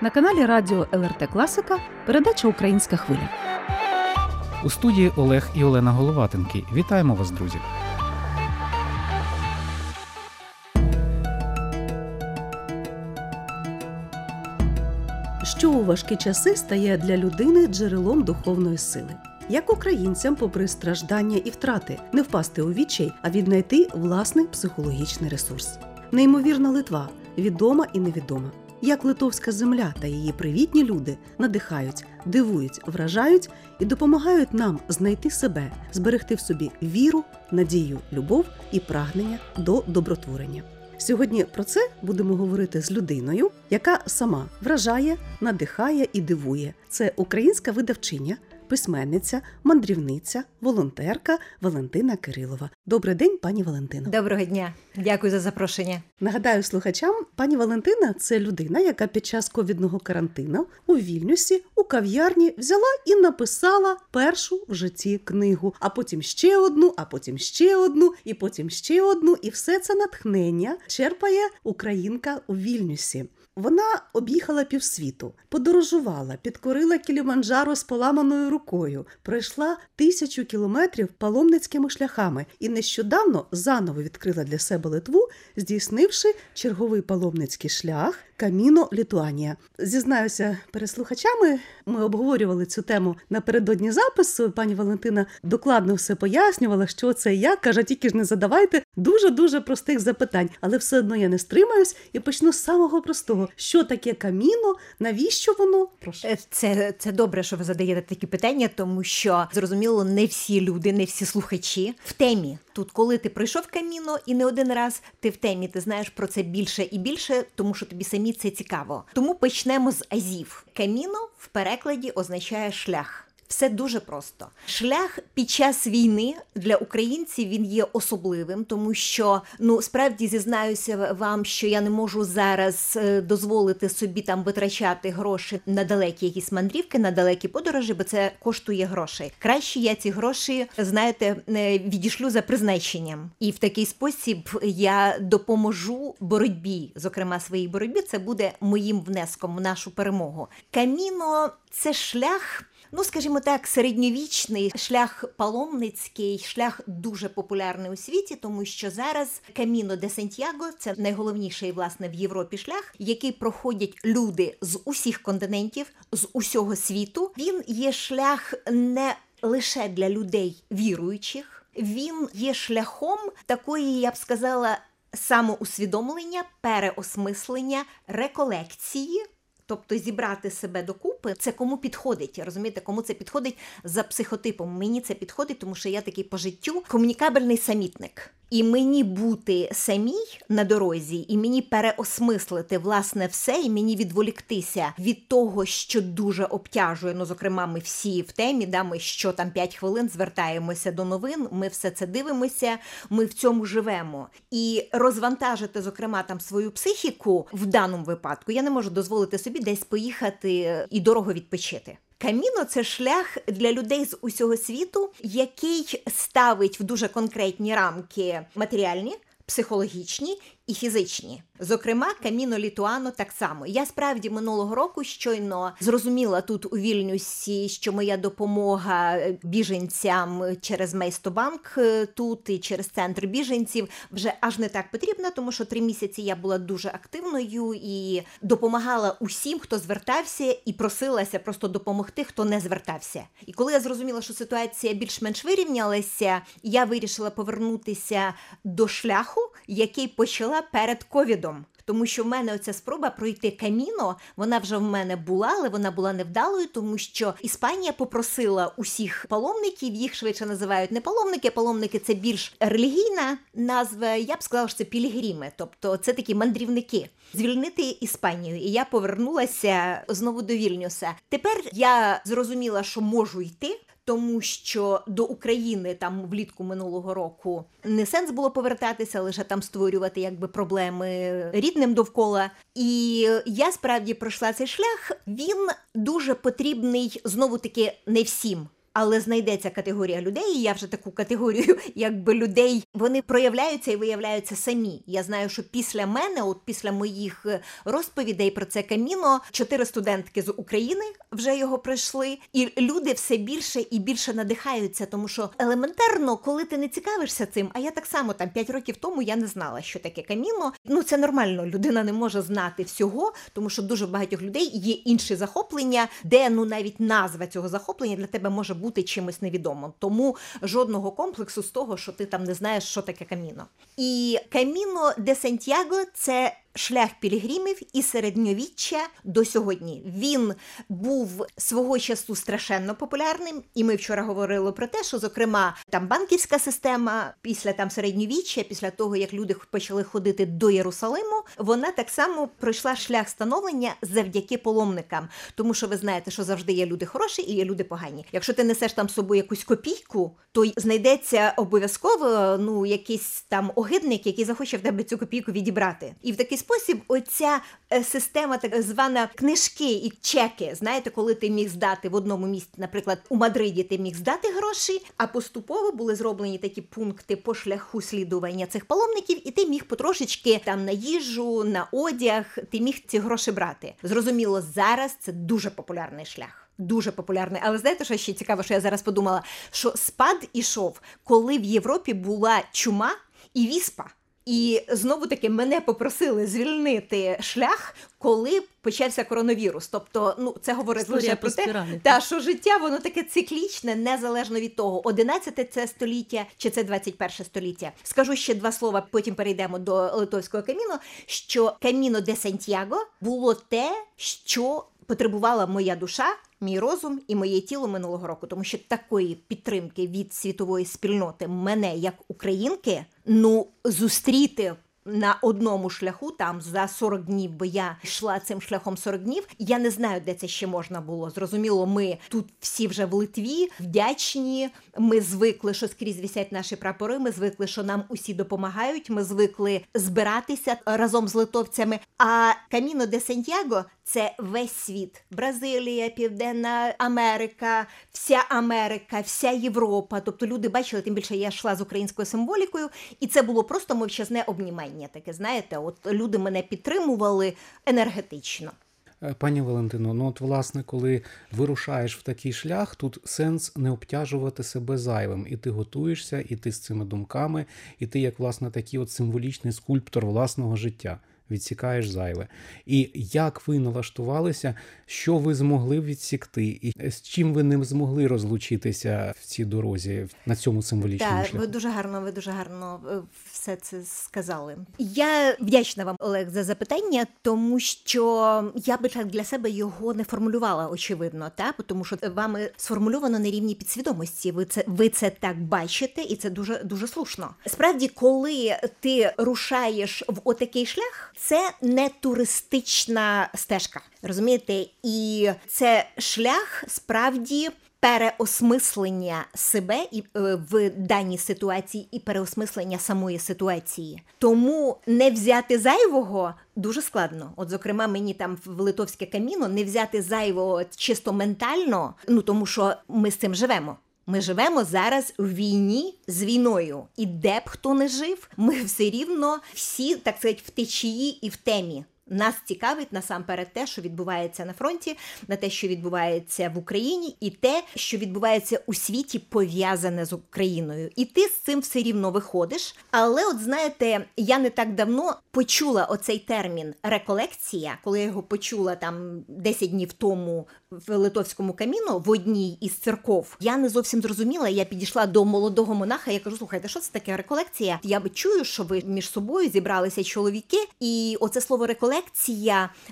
На каналі Радіо ЛРТ Класика передача Українська хвиля. У студії Олег і Олена Головатенки. Вітаємо вас, друзі! Що у важкі часи стає для людини джерелом духовної сили? Як українцям, попри страждання і втрати, не впасти у відчай, а віднайти власний психологічний ресурс? Неймовірна Литва, відома і невідома. Як литовська земля та її привітні люди надихають, дивують, вражають і допомагають нам знайти себе, зберегти в собі віру, надію, любов і прагнення до добротворення. Сьогодні про це будемо говорити з людиною, яка сама вражає, надихає і дивує. Це українська видавчиня, письменниця, мандрівниця, волонтерка Валентина Кирилова. Добрий день, пані Валентино. Доброго дня, дякую за запрошення. Нагадаю слухачам, пані Валентина це людина, яка під час ковідного карантину у Вільнюсі у кав'ярні взяла і написала першу в житті книгу, а потім ще одну, а потім ще одну, і потім ще одну. І все це натхнення черпає українка у Вільнюсі. Вона об'їхала півсвіту, подорожувала, підкорила Кіліманджаро з поламаною рукою, пройшла тисячу кілометрів паломницькими шляхами і нещодавно заново відкрила для себе Литву, здійснивши черговий паломницький шлях Каміно Літуанія. Зізнаюся перед слухачами. Ми обговорювали цю тему напередодні запису. Пані Валентина докладно все пояснювала, що це і як. каже, тільки ж не задавайте дуже дуже простих запитань, але все одно я не стримаюсь і почну з самого простого: що таке каміно, навіщо воно? Прошу. Е, Це, це добре, що ви задаєте такі питання, тому що зрозуміло, не всі люди, не всі слухачі в темі. Тут, коли ти пройшов каміно і не один раз, ти в темі, ти знаєш про це більше і більше, тому що тобі самі це цікаво. Тому почнемо з азів. Каміно в перекладі означає шлях. Все дуже просто. Шлях під час війни для українців він є особливим, тому що ну справді зізнаюся вам, що я не можу зараз е, дозволити собі там витрачати гроші на далекі якісь мандрівки, на далекі подорожі, бо це коштує грошей. Краще я ці гроші, знаєте, е, відішлю за призначенням, і в такий спосіб я допоможу боротьбі, зокрема своїй боротьбі. Це буде моїм внеском в нашу перемогу. Каміно це шлях. Ну, скажімо так, середньовічний шлях паломницький, шлях дуже популярний у світі, тому що зараз Каміно де Сантьяго це найголовніший власне в Європі шлях, який проходять люди з усіх континентів, з усього світу. Він є шлях не лише для людей віруючих, він є шляхом такої, я б сказала, самоусвідомлення, переосмислення, реколекції. Тобто зібрати себе докупи, це кому підходить, розумієте, кому це підходить за психотипом. Мені це підходить, тому що я такий по життю комунікабельний самітник. І мені бути самій на дорозі, і мені переосмислити власне все, і мені відволіктися від того, що дуже обтяжує. Ну, зокрема, ми всі в темі, да, ми що там 5 хвилин звертаємося до новин. Ми все це дивимося, ми в цьому живемо. І розвантажити, зокрема, там свою психіку в даному випадку я не можу дозволити собі десь поїхати і дорого відпочити. Каміно це шлях для людей з усього світу, який ставить в дуже конкретні рамки матеріальні, психологічні і фізичні. Зокрема, Каміно Літуано так само. Я справді минулого року щойно зрозуміла тут у Вільнюсі, що моя допомога біженцям через Мейстобанк тут і через центр біженців вже аж не так потрібна, тому що три місяці я була дуже активною і допомагала усім, хто звертався, і просилася просто допомогти, хто не звертався. І коли я зрозуміла, що ситуація більш-менш вирівнялася, я вирішила повернутися до шляху, який почала перед ковідом. Тому що в мене оця спроба пройти каміно, вона вже в мене була, але вона була невдалою, тому що Іспанія попросила усіх паломників, їх швидше називають не паломники. Паломники це більш релігійна назва. Я б сказала, що це пілігріми, тобто це такі мандрівники. Звільнити Іспанію, і я повернулася знову до Вільнюса. Тепер я зрозуміла, що можу йти. Тому що до України там влітку минулого року не сенс було повертатися, лише там створювати якби проблеми рідним довкола. І я справді пройшла цей шлях. Він дуже потрібний знову таки не всім. Але знайдеться категорія людей. і Я вже таку категорію, якби людей, вони проявляються і виявляються самі. Я знаю, що після мене, от після моїх е, розповідей про це каміно, чотири студентки з України вже його пройшли, і люди все більше і більше надихаються, тому що елементарно, коли ти не цікавишся цим, а я так само там 5 років тому я не знала, що таке каміно. Ну це нормально. Людина не може знати всього, тому що дуже багатьох людей є інші захоплення, де ну навіть назва цього захоплення для тебе може бути чимось невідомим. Тому жодного комплексу з того, що ти там не знаєш, що таке каміно. І каміно де Сантьяго це. Шлях пілігримів і середньовіччя до сьогодні він був свого часу страшенно популярним, і ми вчора говорили про те, що зокрема там банківська система після там середньовіччя, після того як люди почали ходити до Єрусалиму, вона так само пройшла шлях становлення завдяки паломникам. Тому що ви знаєте, що завжди є люди хороші і є люди погані. Якщо ти несеш там з собою якусь копійку, то знайдеться обов'язково ну якийсь там огидник, який захоче в тебе цю копійку відібрати, і в такий спосіб оця е, система, так звана книжки і чеки. Знаєте, коли ти міг здати в одному місці, наприклад, у Мадриді ти міг здати гроші, а поступово були зроблені такі пункти по шляху слідування цих паломників, і ти міг потрошечки там на їжу, на одяг, ти міг ці гроші брати. Зрозуміло, зараз це дуже популярний шлях. Дуже популярний, але знаєте, що ще цікаво, що я зараз подумала, що спад ішов, коли в Європі була чума і віспа. І знову таки мене попросили звільнити шлях, коли почався коронавірус. Тобто, ну це говорить Історія лише про те, та що життя воно таке циклічне, незалежно від того, 11 це століття чи це 21 століття. Скажу ще два слова, потім перейдемо до литовського каміно. Що каміно де Сантьяго було те, що потребувала моя душа. Мій розум і моє тіло минулого року, тому що такої підтримки від світової спільноти мене як українки, ну зустріти на одному шляху, там за 40 днів, бо я йшла цим шляхом 40 днів. Я не знаю, де це ще можна було. Зрозуміло, ми тут всі вже в Литві вдячні. Ми звикли, що скрізь висять наші прапори. Ми звикли, що нам усі допомагають. Ми звикли збиратися разом з литовцями. А Каміно де Сантьяго це весь світ: Бразилія, Південна Америка, вся Америка, вся Європа. Тобто люди бачили, тим більше я йшла з українською символікою, і це було просто мовчазне обнімання. Таке знаєте, от люди мене підтримували енергетично. Е, Пані Валентино, ну от власне, коли вирушаєш в такий шлях, тут сенс не обтяжувати себе зайвим. І ти готуєшся, і ти з цими думками, і ти як власне такий от символічний скульптор власного життя. Відсікаєш зайве. І як ви налаштувалися, що ви змогли відсікти, і з чим ви не змогли розлучитися в цій дорозі на цьому символічному Так, шляху? ви дуже гарно, ви дуже гарно е, все це сказали. Я вдячна вам, Олег, за запитання, тому що я би так для себе його не формулювала, очевидно, та тому що вами сформульовано на рівні підсвідомості. Ви це ви це так бачите, і це дуже дуже слушно. Справді, коли ти рушаєш в отакий шлях, це не туристична стежка, розумієте? І це шлях справді переосмислення себе і е, в даній ситуації і переосмислення самої ситуації. Тому не взяти зайвого дуже складно. От, зокрема, мені там в литовське каміно не взяти зайвого чисто ментально, ну тому що ми з цим живемо. Ми живемо зараз в війні з війною, і де б хто не жив, ми все рівно всі так сказати, в течії і в темі. Нас цікавить насамперед те, що відбувається на фронті, на те, що відбувається в Україні, і те, що відбувається у світі, пов'язане з Україною. І ти з цим все рівно виходиш. Але, от знаєте, я не так давно почула оцей термін реколекція, коли я його почула там 10 днів тому в литовському каміно в одній із церков. Я не зовсім зрозуміла. Я підійшла до молодого монаха. Я кажу: слухайте, що це таке реколекція? Я чую, що ви між собою зібралися чоловіки, і оце слово реколекція,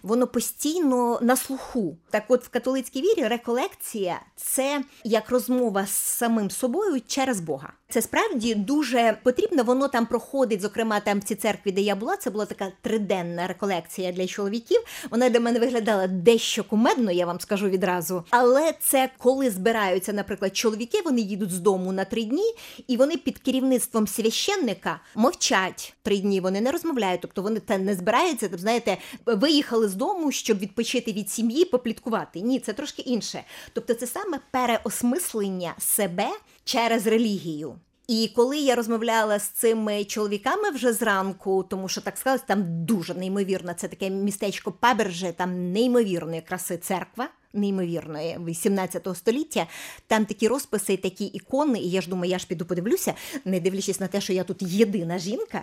воно постійно на слуху. Так, от в католицькій вірі реколекція це як розмова з самим собою через Бога. Це справді дуже потрібно. Воно там проходить. Зокрема, там в цій церкві, де я була, це була така триденна реколекція для чоловіків. Вона для мене виглядала дещо кумедно, я вам скажу відразу. Але це коли збираються, наприклад, чоловіки, вони їдуть з дому на три дні, і вони під керівництвом священника мовчать три дні. Вони не розмовляють, тобто вони те не збираються. Тобто, знаєте, виїхали з дому, щоб відпочити від сім'ї, попліткувати. Ні, це трошки інше. Тобто, це саме переосмислення себе через релігію. І коли я розмовляла з цими чоловіками вже зранку, тому що так сказалось, там дуже неймовірно, це таке містечко Паберже, там неймовірної краси церква. Неймовірної 18 століття, там такі розписи, такі ікони, і я ж думаю, я ж піду подивлюся, не дивлячись на те, що я тут єдина жінка,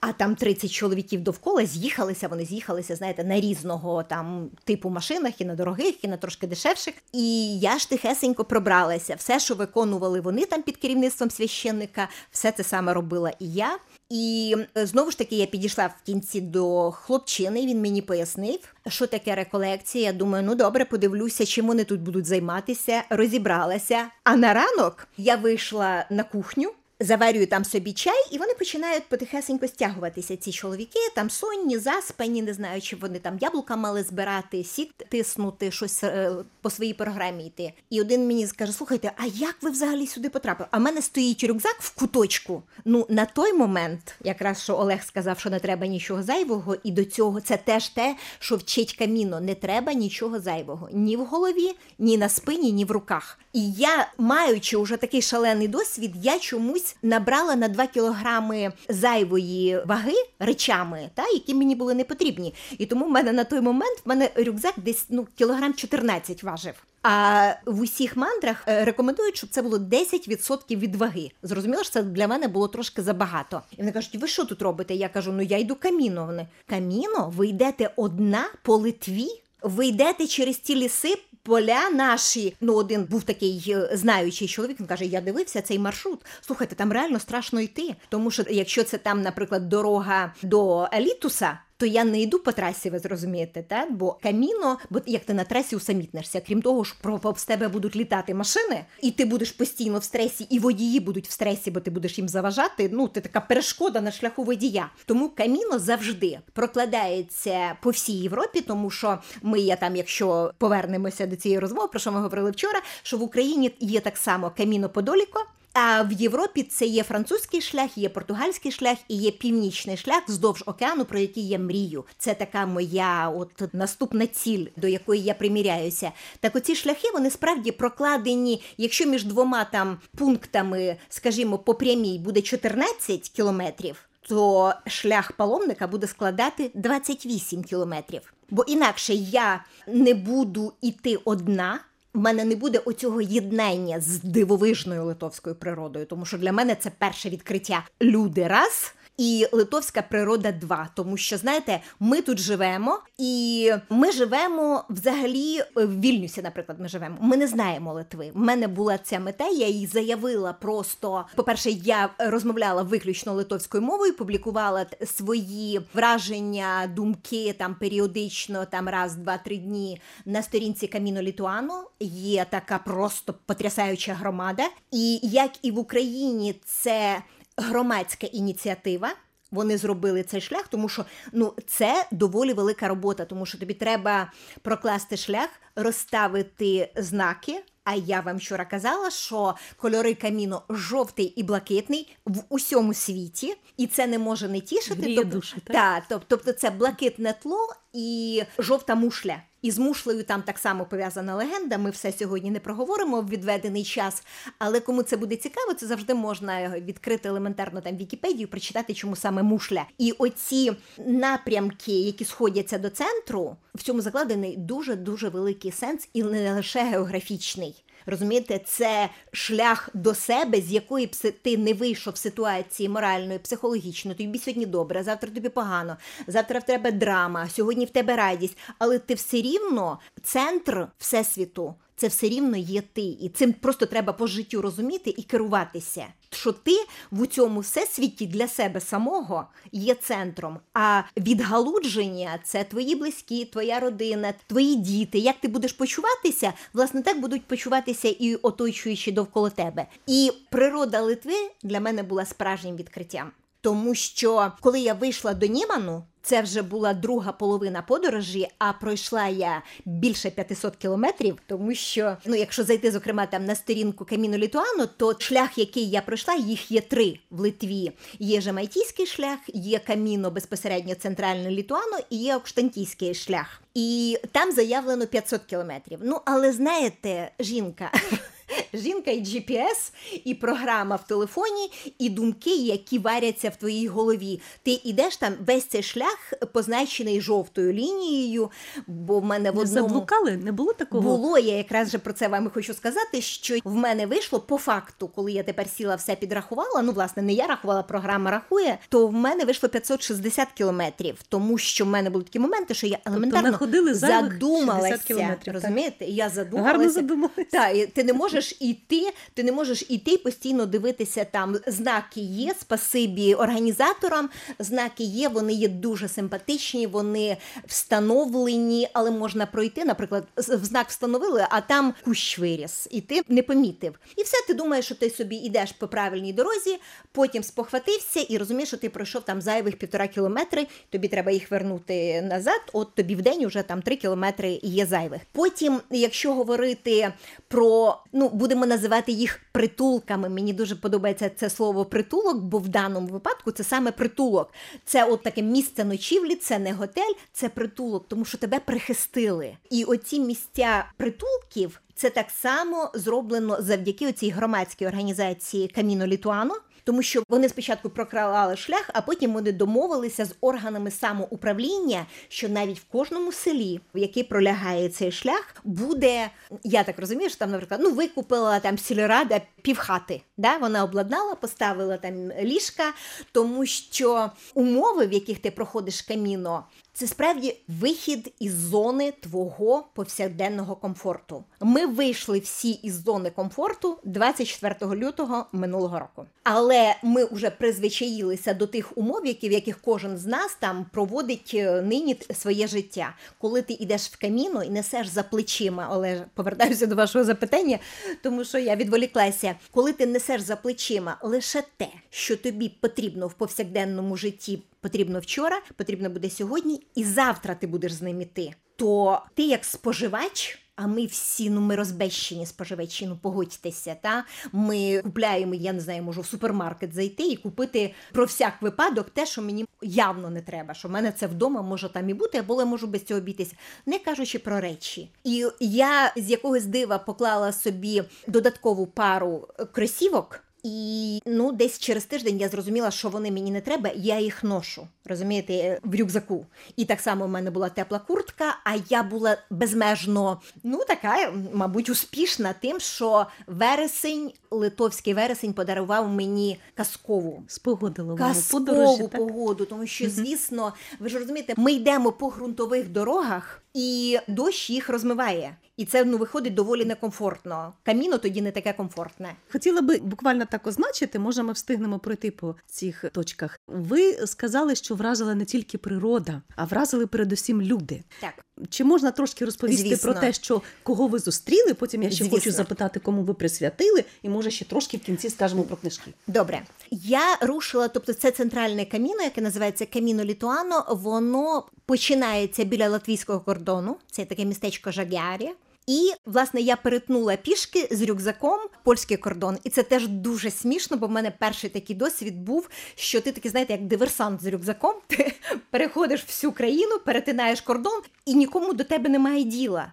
а там 30 чоловіків довкола з'їхалися. Вони з'їхалися, знаєте, на різного там типу машинах, і на дорогих, і на трошки дешевших. І я ж тихесенько пробралася. Все, що виконували вони там під керівництвом священника, все це саме робила і я. І е, знову ж таки я підійшла в кінці до хлопчини. Він мені пояснив, що таке реколекція. Я думаю, ну добре, подивлюся, чим вони тут будуть займатися. Розібралася. А на ранок я вийшла на кухню. Заварюю там собі чай, і вони починають потихесенько стягуватися. Ці чоловіки там сонні, заспані, не знаю, чи вони там яблука мали збирати, сік тиснути, щось е, по своїй програмі йти. І один мені скаже: слухайте, а як ви взагалі сюди потрапили? А в мене стоїть рюкзак в куточку. Ну на той момент, якраз що Олег сказав, що не треба нічого зайвого, і до цього це теж те, що вчить каміно. Не треба нічого зайвого ні в голові, ні на спині, ні в руках. І я, маючи уже такий шалений досвід, я чомусь набрала на 2 кілограми зайвої ваги речами, та які мені були не потрібні. І тому в мене на той момент в мене рюкзак десь ну кілограм 14 важив. А в усіх мандрах е, рекомендують, щоб це було 10% від ваги. Зрозуміло, що це для мене було трошки забагато. І вони кажуть, ви що тут робите? Я кажу, ну я йду каміно. Вони каміно, ви йдете одна по Литві. Ви йдете через ті ліси, поля наші. Ну, один був такий е, знаючий чоловік. Він каже: Я дивився цей маршрут. Слухайте, там реально страшно йти. Тому що якщо це там, наприклад, дорога до Елітуса. То я не йду по трасі, ви зрозумієте, так? бо каміно, бо як ти на трасі усамітнишся, крім того, про повз тебе будуть літати машини, і ти будеш постійно в стресі, і водії будуть в стресі, бо ти будеш їм заважати. Ну, ти така перешкода на шляху водія. Тому каміно завжди прокладається по всій Європі, тому що ми я там, якщо повернемося до цієї розмови, про що ми говорили вчора, що в Україні є так само каміно Подоліко. А в Європі це є французький шлях, є португальський шлях і є північний шлях вздовж океану, про який я мрію. Це така моя от наступна ціль, до якої я приміряюся. Так оці шляхи вони справді прокладені. Якщо між двома там пунктами, скажімо, по прямій буде 14 кілометрів, то шлях паломника буде складати 28 кілометрів. Бо інакше я не буду іти одна. В мене не буде оцього єднання з дивовижною литовською природою, тому що для мене це перше відкриття люди раз. І литовська природа два, тому що знаєте, ми тут живемо, і ми живемо взагалі в Вільнюсі. Наприклад, ми живемо. Ми не знаємо Литви. У мене була ця мета. Я її заявила просто. По перше, я розмовляла виключно литовською мовою, публікувала свої враження, думки там періодично, там раз, два-три дні на сторінці Каміно Літуано. Є така просто потрясаюча громада. І як і в Україні, це громадська ініціатива. Вони зробили цей шлях, тому що ну це доволі велика робота, тому що тобі треба прокласти шлях, розставити знаки. А я вам вчора казала, що кольори каміно жовтий і блакитний в усьому світі, і це не може не тішити. Тобто, душі, так? тоб- тобто це блакитне тло і жовта мушля. І з мушлею там так само пов'язана легенда. Ми все сьогодні не проговоримо в відведений час. Але кому це буде цікаво, це завжди можна відкрити елементарно там Вікіпедію, прочитати, чому саме мушля. І оці напрямки, які сходяться до центру, в цьому закладений дуже дуже великий сенс, і не лише географічний. Розумієте, це шлях до себе, з якої б ти не вийшов з ситуації моральної, психологічної. Тобі сьогодні добре, завтра тобі погано, завтра в тебе драма, сьогодні в тебе радість. Але ти все рівно центр всесвіту. Це все рівно є ти. І цим просто треба по життю розуміти і керуватися. Що ти в цьому всесвіті для себе самого є центром, а відгалудження це твої близькі, твоя родина, твої діти. Як ти будеш почуватися, власне, так будуть почуватися і оточуючі довкола тебе. І природа Литви для мене була справжнім відкриттям. Тому що коли я вийшла до Німану, це вже була друга половина подорожі, а пройшла я більше 500 кілометрів, тому що ну, якщо зайти, зокрема, там на сторінку Каміно Літуану, то шлях, який я пройшла, їх є три в Литві. Є жамайкійський шлях, є каміно безпосередньо центральне Літуано і є Окштантійський шлях. І там заявлено 500 кілометрів. Ну, але знаєте, жінка. Жінка і GPS, і програма в телефоні, і думки, які варяться в твоїй голові. Ти йдеш там весь цей шлях позначений жовтою лінією, бо в мене в Не одному заблукали? Не було такого? було. Я якраз же про це вам і хочу сказати, що в мене вийшло по факту, коли я тепер сіла, все підрахувала. Ну, власне, не я рахувала, програма рахує, то в мене вийшло 560 кілометрів, тому що в мене були такі моменти, що я елементарно находили зайвих 60 задумалася. кілометрів. Розумієте? Я задумалася. Гарно задумалися. Так, і ти не можеш іти, ти не можеш іти постійно дивитися там. Знаки є, спасибі організаторам. Знаки є, вони є дуже симпатичні, вони встановлені, але можна пройти. Наприклад, в знак встановили, а там кущ виріс, і ти не помітив. І все, ти думаєш, що ти собі йдеш по правильній дорозі, потім спохватився і розумієш, що ти пройшов там зайвих півтора кілометри, тобі треба їх вернути назад. От тобі в день вже там три кілометри є зайвих. Потім, якщо говорити про ну будемо називати їх притулками. Мені дуже подобається це слово притулок, бо в даному випадку це саме притулок. Це от таке місце ночівлі, це не готель, це притулок, тому що тебе прихистили. І оці місця притулків. Це так само зроблено завдяки цій громадській організації Каміно Літуано, тому що вони спочатку прокралали шлях, а потім вони домовилися з органами самоуправління, що навіть в кожному селі, в який пролягає цей шлях, буде я так розумію, що там, наприклад, ну викупила там сільрада півхати. Да? Вона обладнала, поставила там ліжка, тому що умови, в яких ти проходиш каміно, це справді вихід із зони твого повсякденного комфорту. Ми вийшли всі із зони комфорту 24 лютого минулого року. Але ми вже призвичаїлися до тих умов, які, в яких кожен з нас там проводить е, нині своє життя. Коли ти йдеш в каміно і несеш за плечима, але повертаюся до вашого запитання, тому що я відволіклася. Коли ти несеш за плечима лише те, що тобі потрібно в повсякденному житті, потрібно вчора, потрібно буде сьогодні, і завтра ти будеш з ним іти, то ти як споживач. А ми всі, ну ми розбещені споживачі, ну погодьтеся, та ми купляємо, я не знаю, можу в супермаркет зайти і купити про всяк випадок те, що мені явно не треба. Що в мене це вдома може там і бути, або я можу без цього обійтися, не кажучи про речі. І я з якогось дива поклала собі додаткову пару кросівок. І ну, десь через тиждень я зрозуміла, що вони мені не треба, я їх ношу, розумієте, в рюкзаку. І так само в мене була тепла куртка, а я була безмежно, ну така, мабуть, успішна тим, що вересень, литовський вересень подарував мені казкову Спогодило казкову подорожі, так? погоду, тому що, звісно, ви ж розумієте, ми йдемо по ґрунтових дорогах, і дощ їх розмиває. І це ну виходить доволі некомфортно. Каміно тоді не таке комфортне. Хотіла би буквально так означити, може, ми встигнемо пройти по цих точках. Ви сказали, що вразила не тільки природа, а вразили передусім люди. Так. Чи можна трошки розповісти Звісно. про те, що кого ви зустріли? Потім я ще Звісно. хочу запитати, кому ви присвятили, і може ще трошки в кінці скажемо про книжки. Добре, я рушила, тобто це центральне каміно, яке називається Каміно Літуано. Воно починається біля латвійського кордону. Це таке містечко Жагярі. І власне я перетнула пішки з рюкзаком польський кордон, і це теж дуже смішно, бо в мене перший такий досвід був, що ти такий, знаєте, як диверсант з рюкзаком. Ти переходиш всю країну, перетинаєш кордон, і нікому до тебе немає діла.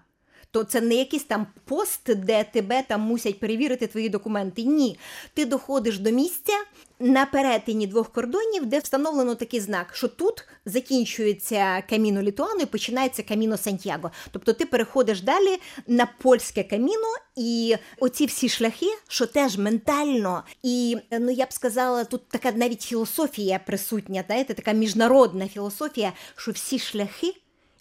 То це не якийсь там пост, де тебе там мусять перевірити твої документи. Ні, ти доходиш до місця на перетині двох кордонів, де встановлено такий знак, що тут закінчується каміно Літуано і починається каміно Сантьяго. Тобто ти переходиш далі на польське каміно, і оці всі шляхи, що теж ментально, і ну я б сказала, тут така навіть філософія присутня, знаєте, така міжнародна філософія, що всі шляхи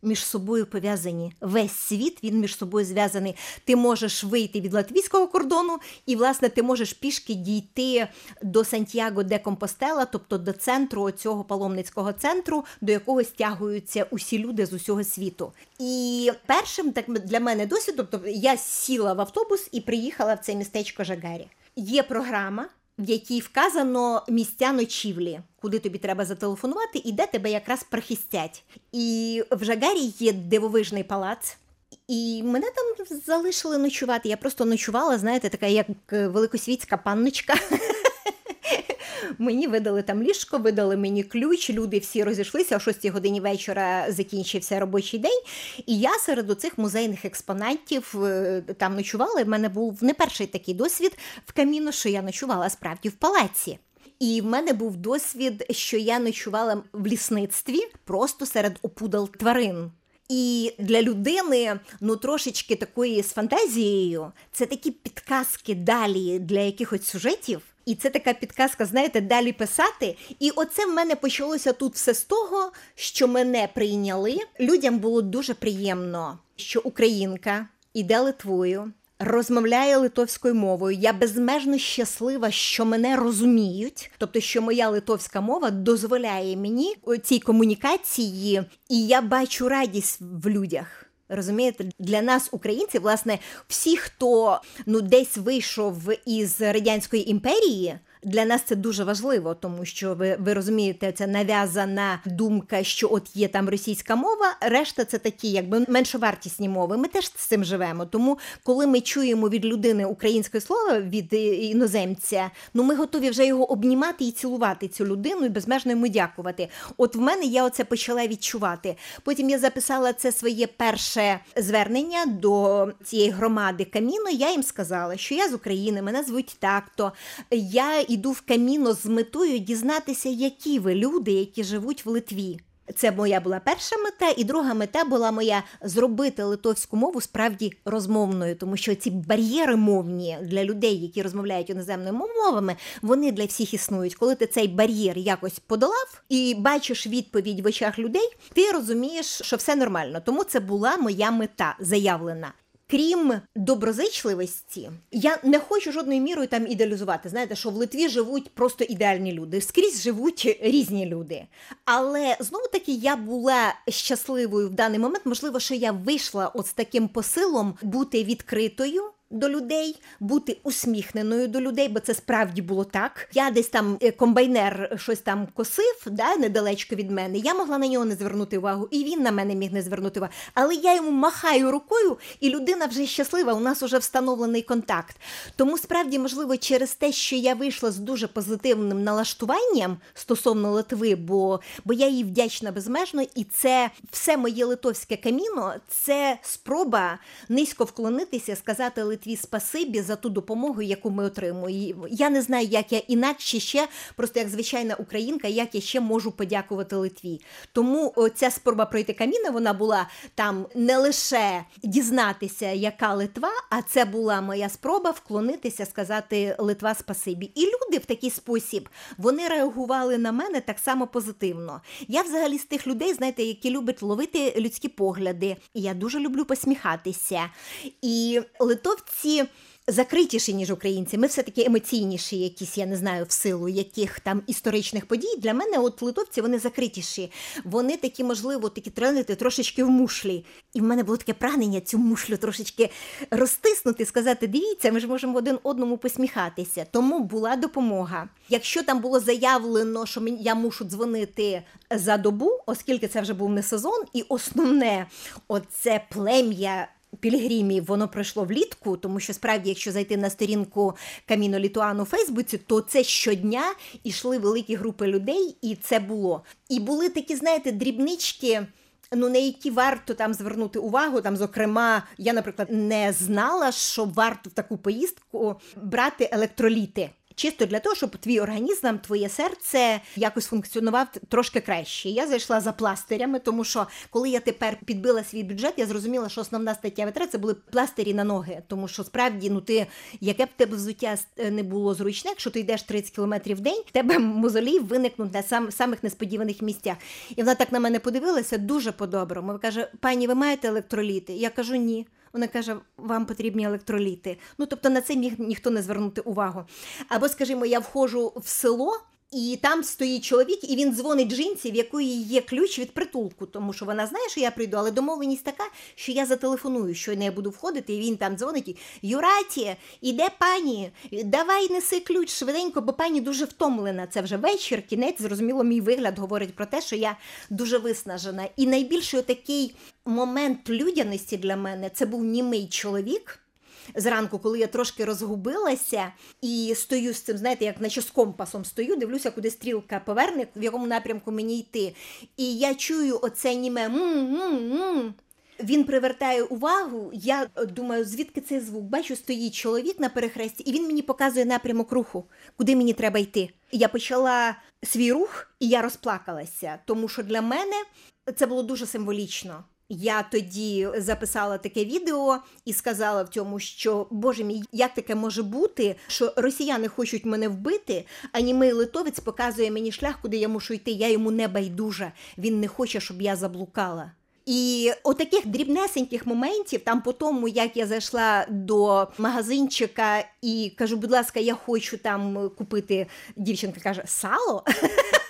між собою пов'язані. Весь світ він між собою зв'язаний. Ти можеш вийти від латвійського кордону, і, власне, ти можеш пішки дійти до Сантьяго де Компостела, тобто до центру цього паломницького центру, до якого стягуються усі люди з усього світу. І першим так для мене досвідом, тобто я сіла в автобус і приїхала в це містечко Жагарі. Є програма в якій вказано місця ночівлі, куди тобі треба зателефонувати, і де тебе якраз прихистять. І в Жагарі є дивовижний палац. І мене там залишили ночувати. Я просто ночувала, знаєте, така як великосвітська панночка. Мені видали там ліжко, видали мені ключ. Люди всі розійшлися о 6 годині вечора. Закінчився робочий день. І я серед цих музейних експонатів е, там ночувала. В мене був не перший такий досвід в каміно, що я ночувала справді в палаці. І в мене був досвід, що я ночувала в лісництві просто серед опудал тварин. І для людини, ну трошечки такої з фантазією, це такі підказки далі для якихось сюжетів. І це така підказка, знаєте, далі писати. І оце в мене почалося тут все з того, що мене прийняли. Людям було дуже приємно, що українка іде Литвою. Розмовляє литовською мовою. Я безмежно щаслива, що мене розуміють, тобто, що моя литовська мова дозволяє мені цій комунікації, і я бачу радість в людях. Розумієте, для нас, українців, власне, всі, хто ну десь вийшов із радянської імперії. Для нас це дуже важливо, тому що ви ви розумієте, це нав'язана думка, що от є там російська мова, решта це такі, якби меншовартісні мови. Ми теж з цим живемо. Тому, коли ми чуємо від людини українське слово від іноземця, ну ми готові вже його обнімати і цілувати цю людину і безмежно йому дякувати. От в мене я оце почала відчувати. Потім я записала це своє перше звернення до цієї громади Каміно. Я їм сказала, що я з України, мене звуть так-то. Я іду в каміно з метою дізнатися, які ви люди, які живуть в Литві. Це моя була перша мета, і друга мета була моя зробити литовську мову справді розмовною, тому що ці бар'єри мовні для людей, які розмовляють іноземними мовами, вони для всіх існують. Коли ти цей бар'єр якось подолав і бачиш відповідь в очах людей, ти розумієш, що все нормально. Тому це була моя мета заявлена. Крім доброзичливості, я не хочу жодною мірою там ідеалізувати. Знаєте, що в Литві живуть просто ідеальні люди, скрізь живуть різні люди. Але знову таки я була щасливою в даний момент. Можливо, що я вийшла от з таким посилом бути відкритою до людей, бути усміхненою до людей, бо це справді було так. Я десь там е, комбайнер щось там косив, да, недалечко від мене. Я могла на нього не звернути увагу, і він на мене міг не звернути увагу. Але я йому махаю рукою, і людина вже щаслива. У нас вже встановлений контакт. Тому справді, можливо, через те, що я вийшла з дуже позитивним налаштуванням стосовно Литви, бо бо я їй вдячна безмежно, і це все моє литовське каміно, це спроба низько вклонитися, сказати Литві, Литві спасибі за ту допомогу, яку ми отримуємо. Я не знаю, як я інакше ще, просто як звичайна українка, як я ще можу подякувати Литві. Тому ця спроба пройти каміна вона була там не лише дізнатися, яка Литва, а це була моя спроба вклонитися, сказати Литва спасибі. І люди в такий спосіб вони реагували на мене так само позитивно. Я взагалі з тих людей, знаєте, які люблять ловити людські погляди. І я дуже люблю посміхатися. І литовці ці закритіші, ніж українці. Ми все-таки емоційніші, якісь, я не знаю, в силу яких там історичних подій. Для мене, от литовці, вони закритіші. Вони такі, можливо, такі тренити трошечки в мушлі. І в мене було таке прагнення цю мушлю трошечки розтиснути, сказати: дивіться, ми ж можемо один одному посміхатися. Тому була допомога. Якщо там було заявлено, що я мушу дзвонити за добу, оскільки це вже був не сезон, і основне, оце плем'я пілігримів воно пройшло влітку, тому що справді, якщо зайти на сторінку Каміно Літуану у Фейсбуці, то це щодня йшли великі групи людей, і це було. І були такі, знаєте, дрібнички. Ну, на які варто там звернути увагу. Там, зокрема, я, наприклад, не знала, що варто в таку поїздку брати електроліти. Чисто для того, щоб твій організм, твоє серце якось функціонував трошки краще. Я зайшла за пластирями, тому що коли я тепер підбила свій бюджет, я зрозуміла, що основна стаття витрат це були пластирі на ноги. Тому що справді, ну ти яке б тебе взуття е, не було зручне, якщо ти йдеш 30 кілометрів в день, тебе мозолі виникнуть на сам, самих несподіваних місцях. І вона так на мене подивилася дуже по-доброму. Каже: пані, ви маєте електроліти? Я кажу, ні. Вона каже, вам потрібні електроліти. Ну тобто на це міг ніхто не звернути увагу. Або, скажімо, я входжу в село. І там стоїть чоловік, і він дзвонить жінці, в якої є ключ від притулку, тому що вона знає, що я прийду, але домовленість така, що я зателефоную, що я буду входити, і він там дзвонить. Юраті, іде пані, давай неси ключ швиденько, бо пані дуже втомлена. Це вже вечір, кінець. Зрозуміло, мій вигляд говорить про те, що я дуже виснажена. І найбільший такий момент людяності для мене це був німий чоловік зранку, коли я трошки розгубилася і стою з цим, знаєте, як наче з компасом стою, дивлюся, куди стрілка поверне, в якому напрямку мені йти. І я чую оце німе м-м-м. Він привертає увагу. Я думаю, звідки цей звук? Бачу, стоїть чоловік на перехресті, і він мені показує напрямок руху, куди мені треба йти. Я почала свій рух, і я розплакалася, тому що для мене це було дуже символічно. Я тоді записала таке відео і сказала в цьому, що Боже мій, як таке може бути, що росіяни хочуть мене вбити, а німий литовець показує мені шлях, куди я мушу йти. Я йому не байдужа. Він не хоче, щоб я заблукала. І отаких дрібнесеньких моментів, там по тому, як я зайшла до магазинчика і кажу, будь ласка, я хочу там купити. Дівчинка каже, сало.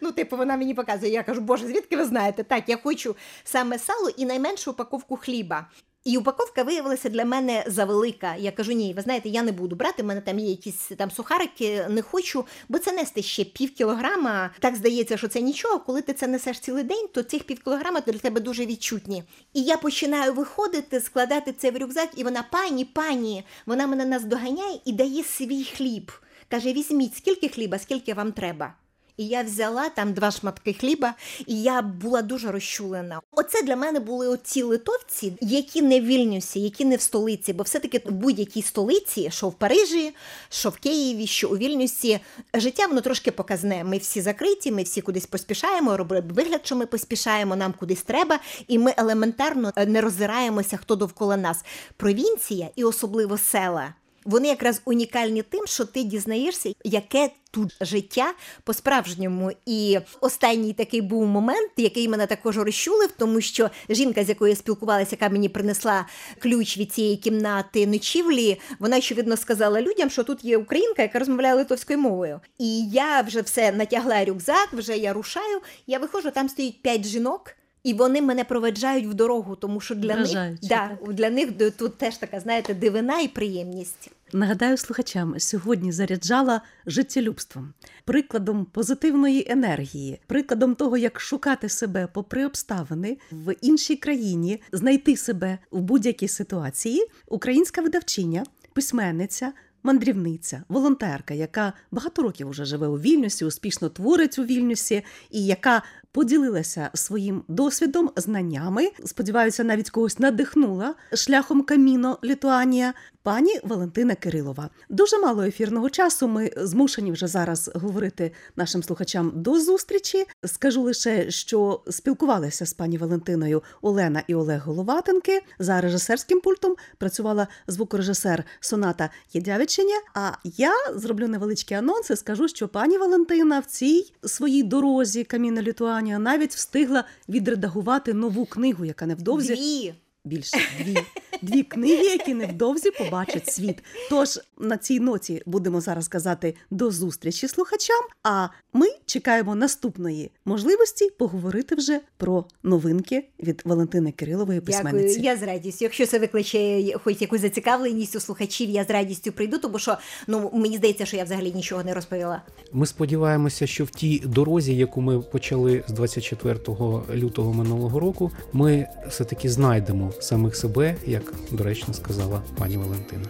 Ну, типу, вона мені показує. Я кажу, Боже, звідки ви знаєте? Так, я хочу саме сало і найменшу упаковку хліба. І упаковка виявилася для мене завелика. Я кажу, ні, ви знаєте, я не буду брати. в мене там є якісь там сухарики, не хочу, бо це нести ще пів кілограма. Так здається, що це нічого. Коли ти це несеш цілий день, то цих пів кілограма для тебе дуже відчутні. І я починаю виходити, складати це в рюкзак, і вона, пані, пані, вона мене наздоганяє і дає свій хліб. Каже: візьміть, скільки хліба, скільки вам треба. І я взяла там два шматки хліба, і я була дуже розчулена. Оце для мене були оці литовці, які не в Вільнюсі, які не в столиці, бо все-таки в будь-якій столиці, що в Парижі, що в Києві, що у Вільнюсі, життя воно трошки показне. Ми всі закриті, ми всі кудись поспішаємо, робимо вигляд, що ми поспішаємо, нам кудись треба, і ми елементарно не роззираємося, хто довкола нас. Провінція і особливо села. Вони якраз унікальні тим, що ти дізнаєшся, яке тут життя по-справжньому. І останній такий був момент, який мене також розчулив, тому що жінка, з якою я спілкувалася, яка мені принесла ключ від цієї кімнати ночівлі, вона очевидно сказала людям, що тут є українка, яка розмовляє литовською мовою. І я вже все натягла рюкзак, вже я рушаю. Я виходжу, там стоїть п'ять жінок. І вони мене проведжають в дорогу, тому що для них да, для них тут теж така, знаєте, дивина і приємність. Нагадаю слухачам, сьогодні заряджала життєлюбством, прикладом позитивної енергії, прикладом того, як шукати себе попри обставини в іншій країні, знайти себе в будь-якій ситуації. Українська видавчиня, письменниця. Мандрівниця, волонтерка, яка багато років вже живе у Вільнюсі, успішно творить у Вільнюсі, і яка поділилася своїм досвідом, знаннями. Сподіваюся, навіть когось надихнула шляхом каміно Літуанія. Пані Валентина Кирилова. Дуже мало ефірного часу. Ми змушені вже зараз говорити нашим слухачам до зустрічі. Скажу лише, що спілкувалися з пані Валентиною Олена і Олег Головатенки. За режисерським пультом працювала звукорежисер Соната Єдявичиня. А я зроблю невеличкі анонси. Скажу, що пані Валентина в цій своїй дорозі каміно Літуанія навіть встигла відредагувати нову книгу, яка невдовзі Дві. Більше дві. Дві книги, які невдовзі побачать світ. Тож на цій ноті будемо зараз казати до зустрічі слухачам. А ми чекаємо наступної можливості поговорити вже про новинки від Валентини Кирилової Дякую, я з радістю. Якщо це викличе хоч якусь зацікавленість у слухачів, я з радістю прийду, тому що ну мені здається, що я взагалі нічого не розповіла. Ми сподіваємося, що в тій дорозі, яку ми почали з 24 лютого минулого року, ми все таки знайдемо самих себе, як доречно сказала пані Валентина.